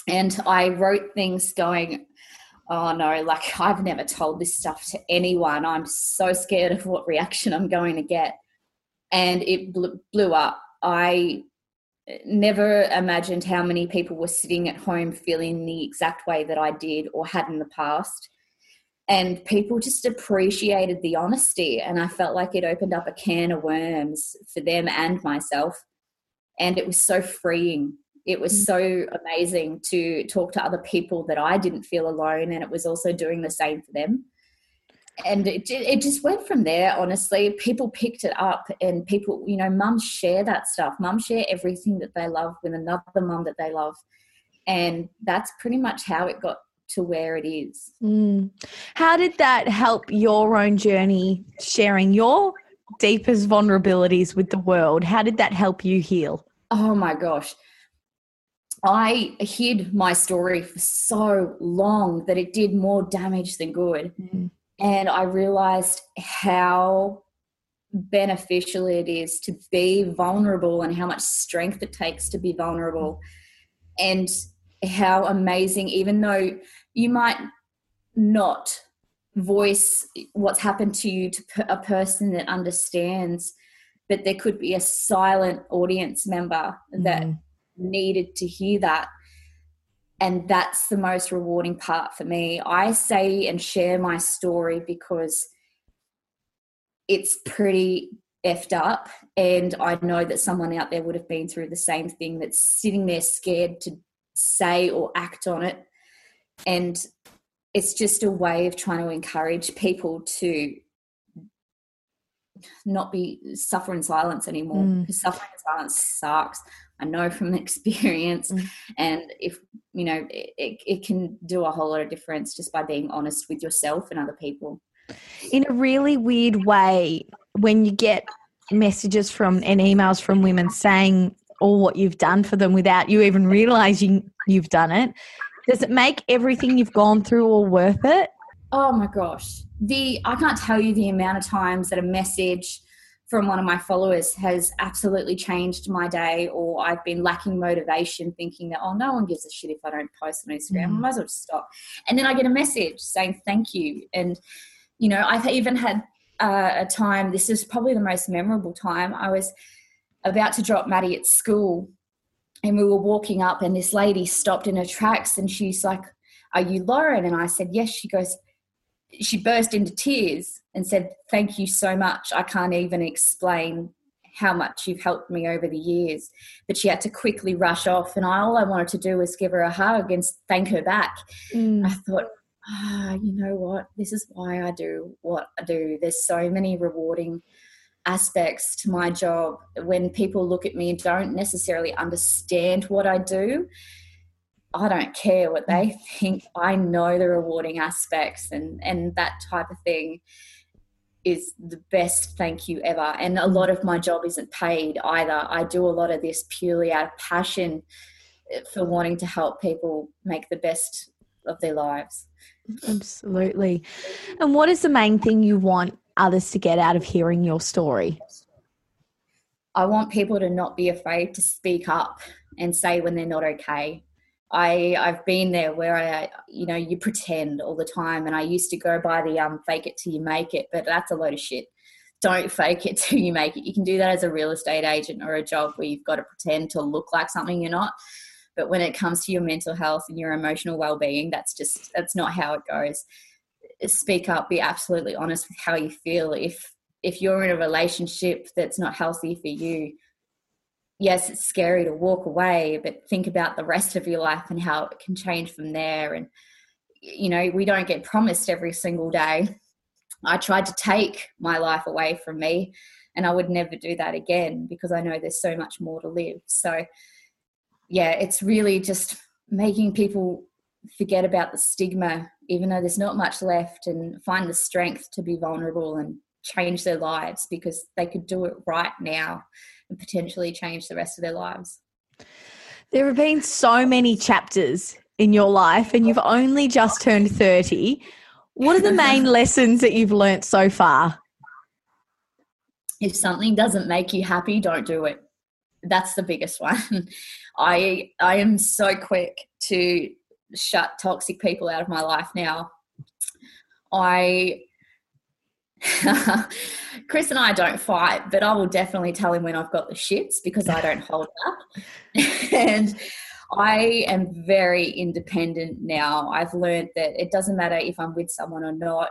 And I wrote things going, oh no, like I've never told this stuff to anyone. I'm so scared of what reaction I'm going to get. and it blew up. I never imagined how many people were sitting at home feeling the exact way that I did or had in the past. And people just appreciated the honesty. And I felt like it opened up a can of worms for them and myself. And it was so freeing. It was mm. so amazing to talk to other people that I didn't feel alone. And it was also doing the same for them and it, it just went from there honestly. People picked it up and people you know mums share that stuff. Mums share everything that they love with another mum that they love. And that's pretty much how it got to where it is. Mm. how did that help your own journey sharing your deepest vulnerabilities with the world? How did that help you heal? Oh my gosh. I hid my story for so long that it did more damage than good. Mm and I realized how beneficial it is to be vulnerable and how much strength it takes to be vulnerable and how amazing even though you might not voice what's happened to you to a person that understands but there could be a silent audience member that mm. needed to hear that and that's the most rewarding part for me. I say and share my story because it's pretty effed up, and I know that someone out there would have been through the same thing that's sitting there scared to say or act on it. And it's just a way of trying to encourage people to not be suffer in silence anymore because mm. suffering in silence sucks I know from (laughs) experience. Mm. And if, you know, it, it can do a whole lot of difference just by being honest with yourself and other people. In a really weird way, when you get messages from and emails from women saying all what you've done for them without you even realizing you've done it, does it make everything you've gone through all worth it? Oh my gosh. The I can't tell you the amount of times that a message from one of my followers has absolutely changed my day, or I've been lacking motivation, thinking that, oh, no one gives a shit if I don't post on Instagram. Mm. I might as well just stop. And then I get a message saying thank you. And, you know, I've even had uh, a time, this is probably the most memorable time. I was about to drop Maddie at school, and we were walking up, and this lady stopped in her tracks, and she's like, Are you Lauren? And I said, Yes. She goes, she burst into tears and said, Thank you so much. I can't even explain how much you've helped me over the years. But she had to quickly rush off, and I, all I wanted to do was give her a hug and thank her back. Mm. I thought, ah, you know what? This is why I do what I do. There's so many rewarding aspects to my job when people look at me and don't necessarily understand what I do I don't care what they think. I know the rewarding aspects and and that type of thing is the best thank you ever. And a lot of my job isn't paid either. I do a lot of this purely out of passion eh, for wanting to help people make the best of their lives. Absolutely. And what is the main thing you want others to get out of hearing your story? I want people to not be afraid to speak up and say when they're not okay. I I've been there where I you know you pretend all the time, and I used to go by the um fake it till you make it, but that's a load of shit. Don't fake it (laughs) till you make it. You can do that as a real estate agent or a job where you've got to pretend to look like something you're not. But when it comes to your mental health and your emotional well-being, that's just that's not how it goes. Speak up, be absolutely honest with how you feel. If if you're in a relationship that's not healthy for you, yes, it's scary to walk away, but think about the rest of your life and how it can change from there. And, you know, we don't get promised every single day. I tried to take my life away from me, and I would never do that again because I know there's so much more to live. So, yeah, it's really just making people forget about the stigma, even though there's not much left, and find the strength to be vulnerable and change their lives because they could do it right now potentially change the rest of their lives. There have been so many chapters in your life, and you've only just turned 30. What are the main (laughs) lessons that you've learnt so far? If something doesn't make you happy, don't do it. That's the biggest one. (laughs) I I am so quick to shut toxic people out of my life now. I (laughs) Chris and I don't fight, but I will definitely tell him when I've got the shits because I don't hold up. (laughs) and I am very independent now. I've learned that it doesn't matter if I'm with someone or not.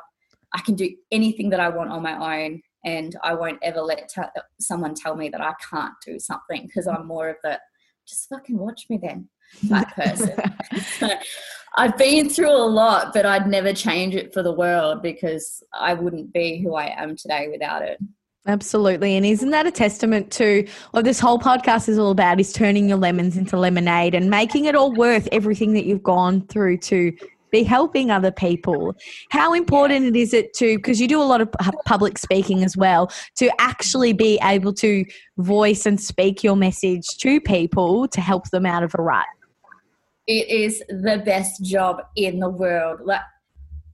I can do anything that I want on my own, and I won't ever let t- someone tell me that I can't do something because I'm more of the just fucking watch me then type person. (laughs) I've been through a lot, but I'd never change it for the world because I wouldn't be who I am today without it. Absolutely. And isn't that a testament to what this whole podcast is all about is turning your lemons into lemonade and making it all worth everything that you've gone through to be helping other people. How important is it to, because you do a lot of public speaking as well, to actually be able to voice and speak your message to people to help them out of a rut? It is the best job in the world. Like,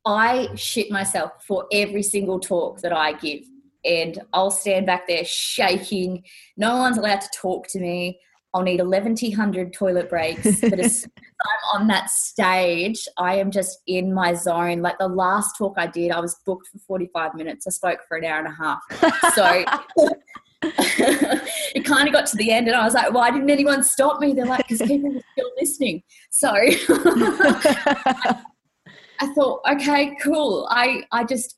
I shit myself for every single talk that I give and I'll stand back there shaking. No one's allowed to talk to me. I'll need 1100 toilet breaks. (laughs) But as I'm on that stage, I am just in my zone. Like the last talk I did, I was booked for 45 minutes. I spoke for an hour and a half. So (laughs) (laughs) it kind of got to the end, and I was like, why didn't anyone stop me? They're like, because people were still listening. So (laughs) I thought, okay, cool. I, I just,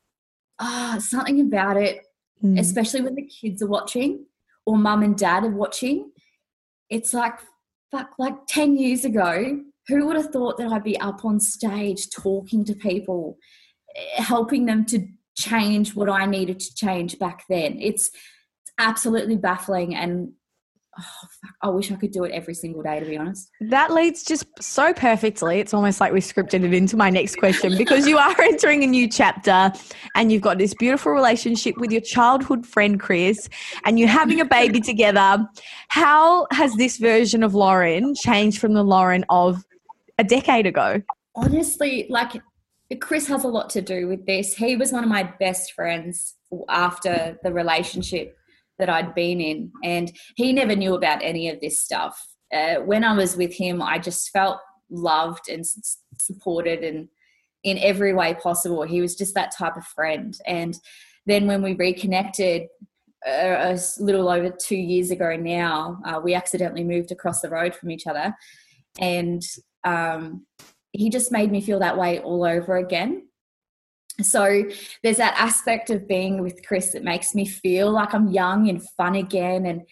ah, oh, something about it mm. especially when the kids are watching or mum and dad are watching. It's like, fuck, like 10 years ago, who would have thought that I'd be up on stage talking to people, eh, helping them to change what I needed to change back then? It's absolutely baffling and oh, fuck, I wish I could do it every single day, to be honest. That leads just so perfectly. It's almost like we scripted it into my next question because you are (laughs) entering a new chapter and you've got this beautiful relationship with your childhood friend, Chris, and you're having a baby (laughs) together. How has this version of Lauren changed from the Lauren of a decade ago? Honestly, like Chris has a lot to do with this. He was one of my best friends after the relationship that I'd been in. And he never knew about any of this stuff. Uh, when I was with him, I just felt loved and supported and in every way possible. He was just that type of friend. And then when we reconnected uh, a little over two years ago now, uh, we accidentally moved across the road from each other. And um, he just made me feel that way all over again so there's that aspect of being with chris that makes me feel like i'm young and fun again and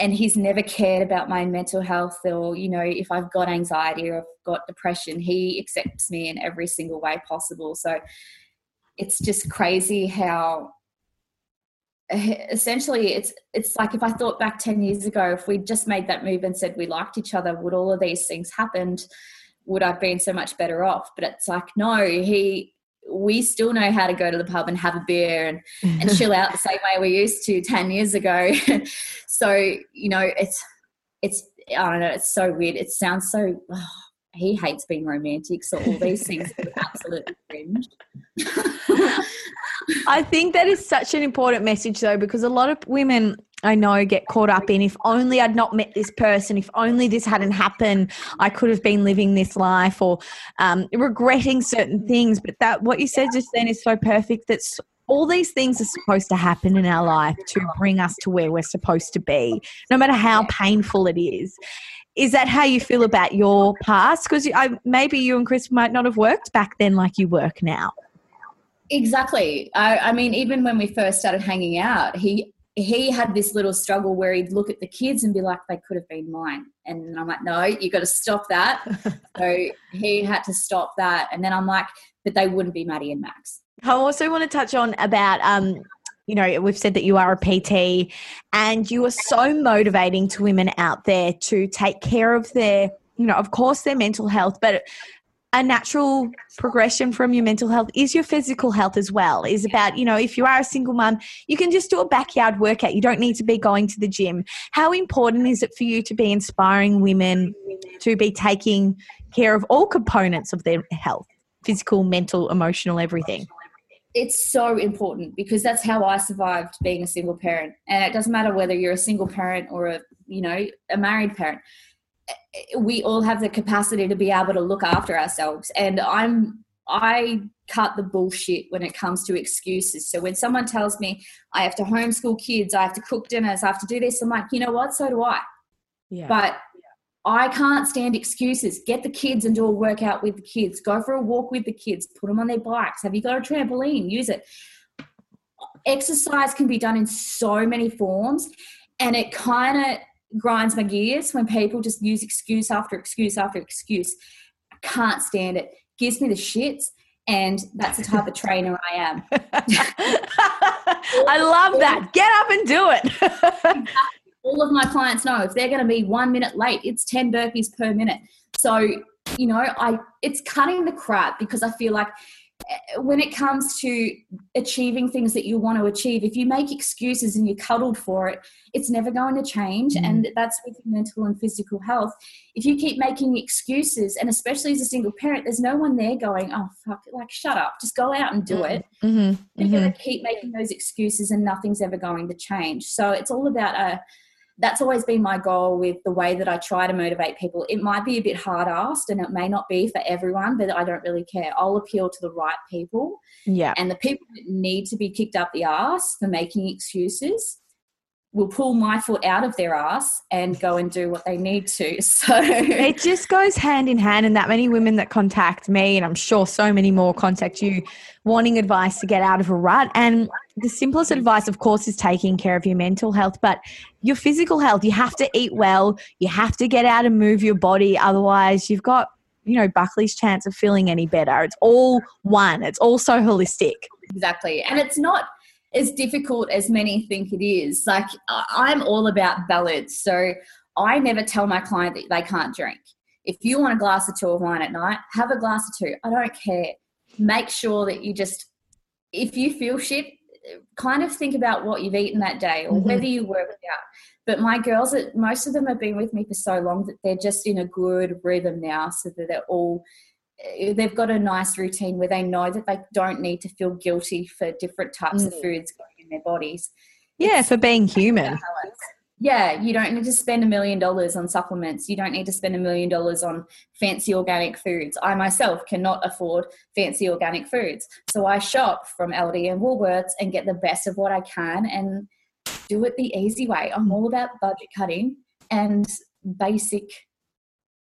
and he's never cared about my mental health or you know if i've got anxiety or i've got depression he accepts me in every single way possible. So it's just crazy how eh, essentially it's it's like if i thought back 10 years ago if we just made that move and said we liked each other would all of these things happened would i've been so much better off? But it's like no he we still know how to go to the pub and have a beer and, and (laughs) chill out the same way we used to 10 years ago. (laughs) so, you know, it's, it's, I don't know, it's so weird. It sounds so, oh, he hates being romantic. So all these things are (laughs) absolutely cringe. I think that is such an important message though, because a lot of women I know get caught up in if only I'd not met this person, if only this hadn't happened, I could have been living this life or um, regretting certain things. But that what you said just then is so perfect. That all these things are supposed to happen in our life to bring us to where we're supposed to be, no matter how painful it is. Is that how you feel about your past? Because maybe you and Chris might not have worked back then like you work now. Exactly. I, I mean, even when we first started hanging out, he he had this little struggle where he'd look at the kids and be like, they could have been mine. And I'm like, no, you got to stop that. (laughs) so he had to stop that. And then I'm like, but they wouldn't be Maddie and Max. I also want to touch on about, um, you know, we've said that you are a PT and you are so motivating to women out there to take care of their, you know, of course, their mental health, but a natural progression from your mental health is your physical health as well. Is about you know if you are a single mom you can just do a backyard workout. You don't need to be going to the gym. How important is it for you to be inspiring women to be taking care of all components of their health physical mental emotional everything? It's so important because that's how I survived being a single parent. And it doesn't matter whether you're a single parent or a, you know, a married parent we all have the capacity to be able to look after ourselves and i'm I cut the bullshit when it comes to excuses. So when someone tells me I have to homeschool kids, I have to cook dinners, I have to do this, I'm like, you know what? So do I. Yeah. But I can't stand excuses. Get the kids and do a workout with the kids. Go for a walk with the kids. Put them on their bikes. Have you got a trampoline? Use it. Exercise can be done in so many forms, and it kind of grinds my gears when people just use excuse after excuse after excuse. I can't stand it. Gives me the shits, and that's the type of trainer I am. (laughs) I love that. Get up and do it. (laughs) all of my clients know if they're going to be one minute late, it's 10 burpees per minute. So, you know, I it's cutting the crap because I feel like when it comes to achieving things that you want to achieve, if you make excuses and you're cuddled for it, it's never going to change. Mm. And that's with mental and physical health. If you keep making excuses, and especially as a single parent, there's no one there going, oh, fuck, like, shut up, just go out and do mm. it. Mm-hmm. You're mm-hmm. going to keep making those excuses and nothing's ever going to change. So it's all about a, that's always been my goal with the way that I try to motivate people. It might be a bit hard asked and it may not be for everyone, but I don't really care. I'll appeal to the right people. Yeah. And the people that need to be kicked up the ass for making excuses will pull my foot out of their ass and go and do what they need to. (laughs) So it just goes hand in hand. And that many women that contact me, and I'm sure so many more contact you, wanting advice to get out of a rut. And the simplest advice, of course, is taking care of your mental health, but your physical health, you have to eat well, you have to get out and move your body. Otherwise, you've got, you know, Buckley's chance of feeling any better. It's all one, it's all so holistic. Exactly. And it's not as difficult as many think it is. Like, I'm all about balance. So I never tell my client that they can't drink. If you want a glass or two of wine at night, have a glass or two. I don't care. Make sure that you just, if you feel shit, kind of think about what you've eaten that day or mm-hmm. whether you work out. But my girls, most of them have been with me for so long that they're just in a good rhythm now, so that they're all eh, they've got a nice routine where they know that they don't need to feel guilty for different types mm. of foods going in their bodies. Yeah, it's for being human yeah, you don't need to spend a million dollars on supplements. You don't need to spend a million dollars on fancy organic foods. I myself cannot afford fancy organic foods. So I shop from Aldi and Woolworths and get the best of what I can and do it the easy way. I'm all about budget cutting and basic,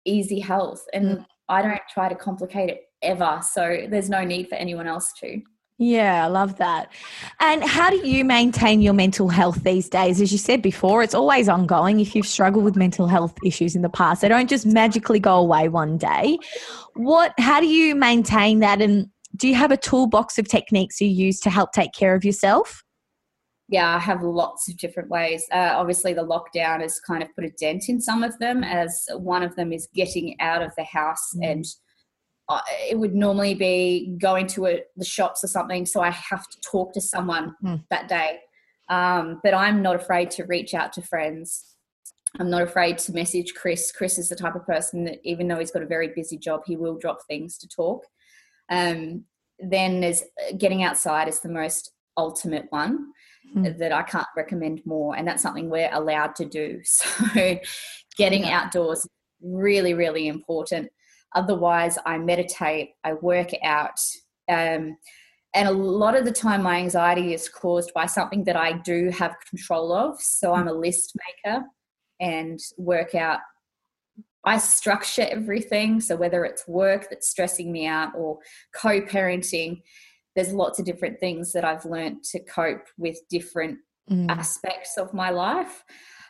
easy health. And mm. I don't try to complicate it ever. So there's no need for anyone else to. Yeah, I love that. And how do you maintain your mental health these days? As you said before, it's always ongoing. If you've struggled with mental health issues in the past, they don't just magically go away one day. What how do you maintain that and do you have a toolbox of techniques you use to help take care of yourself? Yeah, I have lots of different ways. Uh, obviously, the lockdown has kind of put a dent in some of them, as one of them is getting out of the house mm. and it would normally be going to a, the shops or something, so I have to talk to someone mm. that day. Um, but I'm not afraid to reach out to friends. I'm not afraid to message Chris. Chris is the type of person that, even though he's got a very busy job, he will drop things to talk. Um, then there's uh, getting outside is the most ultimate one mm. that I can't recommend more, and that's something we're allowed to do. (laughs) So, getting yeah. outdoors really, really important. Otherwise, I meditate, I work out. Um, and a lot of the time, my anxiety is caused by something that I do have control of. So I'm a list maker and work out. I structure everything. So whether it's work that's stressing me out or co parenting, there's lots of different things that I've learned to cope with different mm. aspects of my life.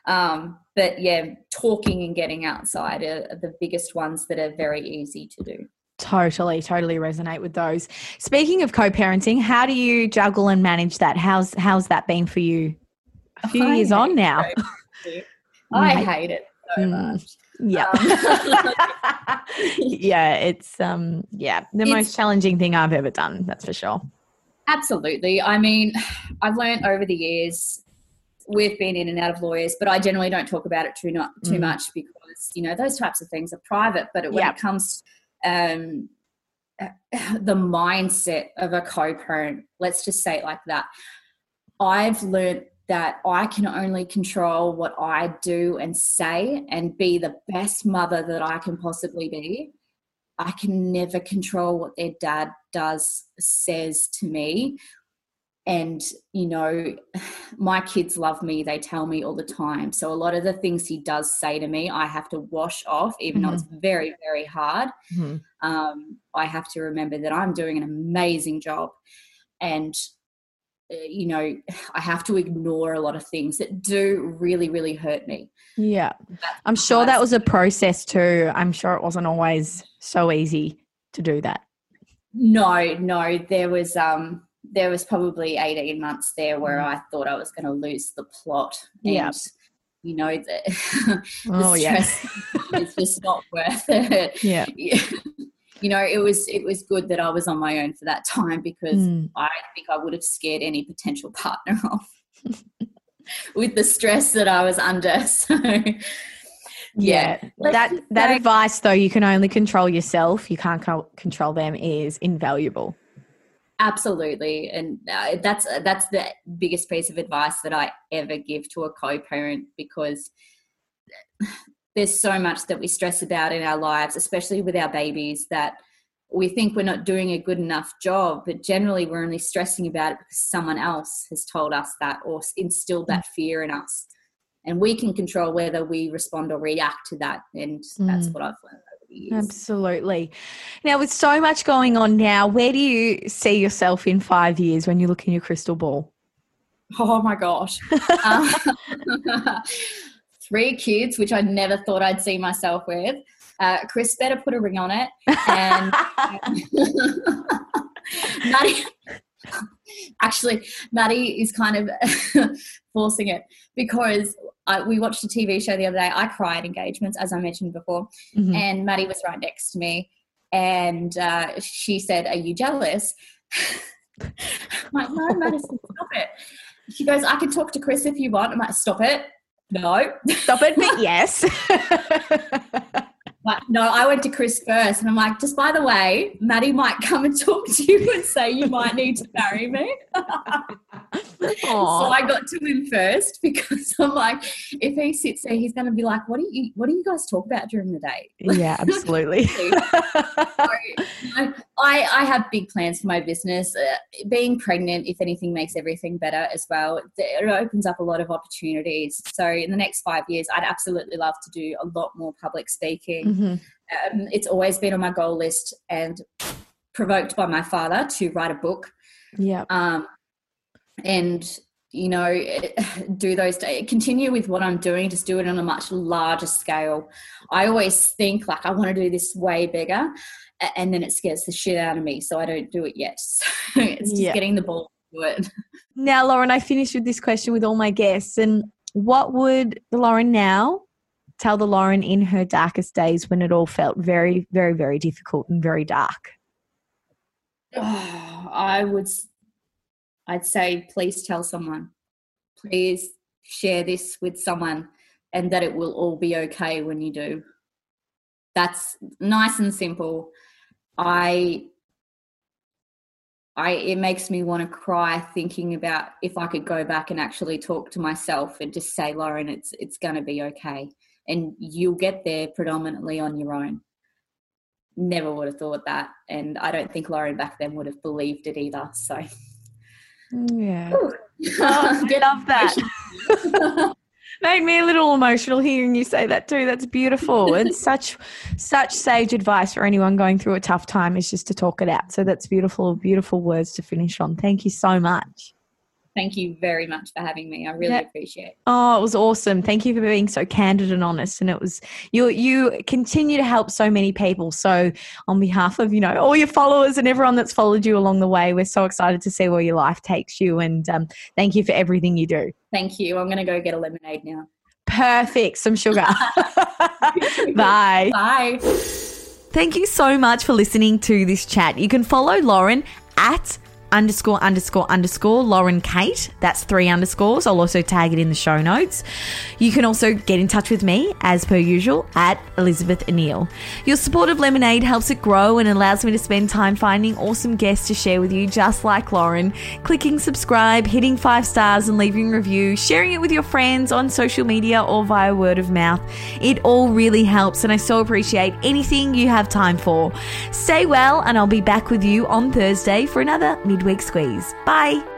Um, but yeah, talking and getting outside are, are the biggest ones that are very easy to do. Totally, totally resonate with those. Speaking of co-parenting, how do you juggle and manage that? How's how's that been for you? A few I years on now. (laughs) I hate it so mm. much. Yeah. Um, (laughs) yeah, it's um yeah, the it's, most challenging thing I've ever done, that's for sure. Absolutely. I mean, (sighs) I've learned over the years we've been in and out of lawyers, but I generally don't talk about it too not too mm. much because you know those types of things are private. But when it comes um, (sighs) the mindset of a co-parent, let's just say it like that. I've learned that I can only control what I do and say and be the best mother that I can possibly be. I can never control what their dad does, says to me. And, you know, (sighs) my kids love me. They tell me all the time. So a lot of the things he does say to me, I have to wash off, even mm-hmm. though it's mm-hmm. very, very hard. Mm-hmm. Um, I have to remember that I'm doing an amazing job. And uh, you know, (sighs) I have to ignore a lot of things that do really, really hurt me. Yeah. I'm sure that was a process too. I'm sure it wasn't always so easy to do that. No, no. There was um there was probably 18 months there where mm. I thought I was gonna lose the plot. Yeah. You know, that (laughs) the oh, stress yeah. is just not worth it. Yeah. (laughs) yeah you know, it was it was good that I was on my own for that time because mm. I think I would have scared any potential partner (laughs) off with the stress that I was under. So yeah, yeah. that that advice though you can only control yourself, you can't co- control them is invaluable. Absolutely, and uh, that's that's the biggest piece of advice that I ever give to a co-parent because (sighs) there's so much that we stress about in our lives, especially with our babies, that we think we're not doing a good enough job, but generally we're only stressing about it because someone else has told us that or instilled that fear in us. And we can control whether we respond or react to that. And that's mm. what I've learned years. Absolutely. Now, with so much going on now, where do you see yourself in five years when you look in your crystal ball? Oh my gosh. uh, (laughs) three kids, which I never thought I'd see myself with. Uh, Chris better put a ring on it. And (laughs) (laughs) Maddie, actually, Maddie is kind of (laughs) forcing it because I, we watched a TV show the other day. I cried engagements, as I mentioned before, mm-hmm. and Maddie was right next to me, and uh, she said, "Are you jealous?" (laughs) I'm like, no, Madison, stop it. She goes, I can talk to Chris if you want. I'm like, stop it. No. Stop it, but (laughs) yes. But no, I went to Chris first and I'm like, just by the way, Maddie might come and talk to you and say you might need to marry me. (laughs) so I got to him first because I'm like, if he sits there, he's going to be like, what do you, what do you guys talk about during the day? Yeah, (laughs) absolutely. so, you know, I, I have big plans for my business. Uh, being pregnant, if anything, makes everything better as well. It opens up a lot of opportunities. So in the next five years, I'd absolutely love to do a lot more public speaking. Mm-hmm. Um, it's always been on my goal list and provoked by my father to write a book. Yeah. Um, and you know (laughs) do those continue with what i'm doing just do it on a much larger scale i always think like i want to do this way bigger and then it scares the shit out of me so i don't do it yet (laughs) so it's just yeah. getting the ball to it now lauren i finished with this question with all my guests and what would the lauren now tell the lauren in her darkest days when it all felt very very very difficult and very dark oh, (sighs) i would I'd say, please tell someone. Please share this with someone and that it will all be okay when you do. That's nice and simple. I I it makes me want to cry thinking about if I could go back and actually talk to myself and just say, Lauren, it's it's gonna be okay. And you'll get there predominantly on your own. Never would have thought that. And I don't think Lauren back then would have believed it either. So yeah. Oh, (laughs) I love that. (laughs) Made me a little emotional hearing you say that too. That's beautiful. and (laughs) such such sage advice for anyone going through a tough time is just to talk it out. So that's beautiful, beautiful words to finish on. Thank you so much. Thank you very much for having me. I really yeah. appreciate it. Oh, it was awesome. Thank you for being so candid and honest. And it was you you continue to help so many people. So on behalf of, you know, all your followers and everyone that's followed you along the way, we're so excited to see where your life takes you. And um, thank you for everything you do. Thank you. I'm gonna go get a lemonade now. Perfect. Some sugar. (laughs) Bye. Bye. Thank you so much for listening to this chat. You can follow Lauren at underscore underscore underscore Lauren Kate. That's three underscores. I'll also tag it in the show notes. You can also get in touch with me, as per usual, at Elizabeth Anil. Your support of Lemonade helps it grow and allows me to spend time finding awesome guests to share with you, just like Lauren. Clicking subscribe, hitting five stars, and leaving a review, sharing it with your friends on social media or via word of mouth. It all really helps, and I so appreciate anything you have time for. Stay well, and I'll be back with you on Thursday for another midweek squeeze. Bye.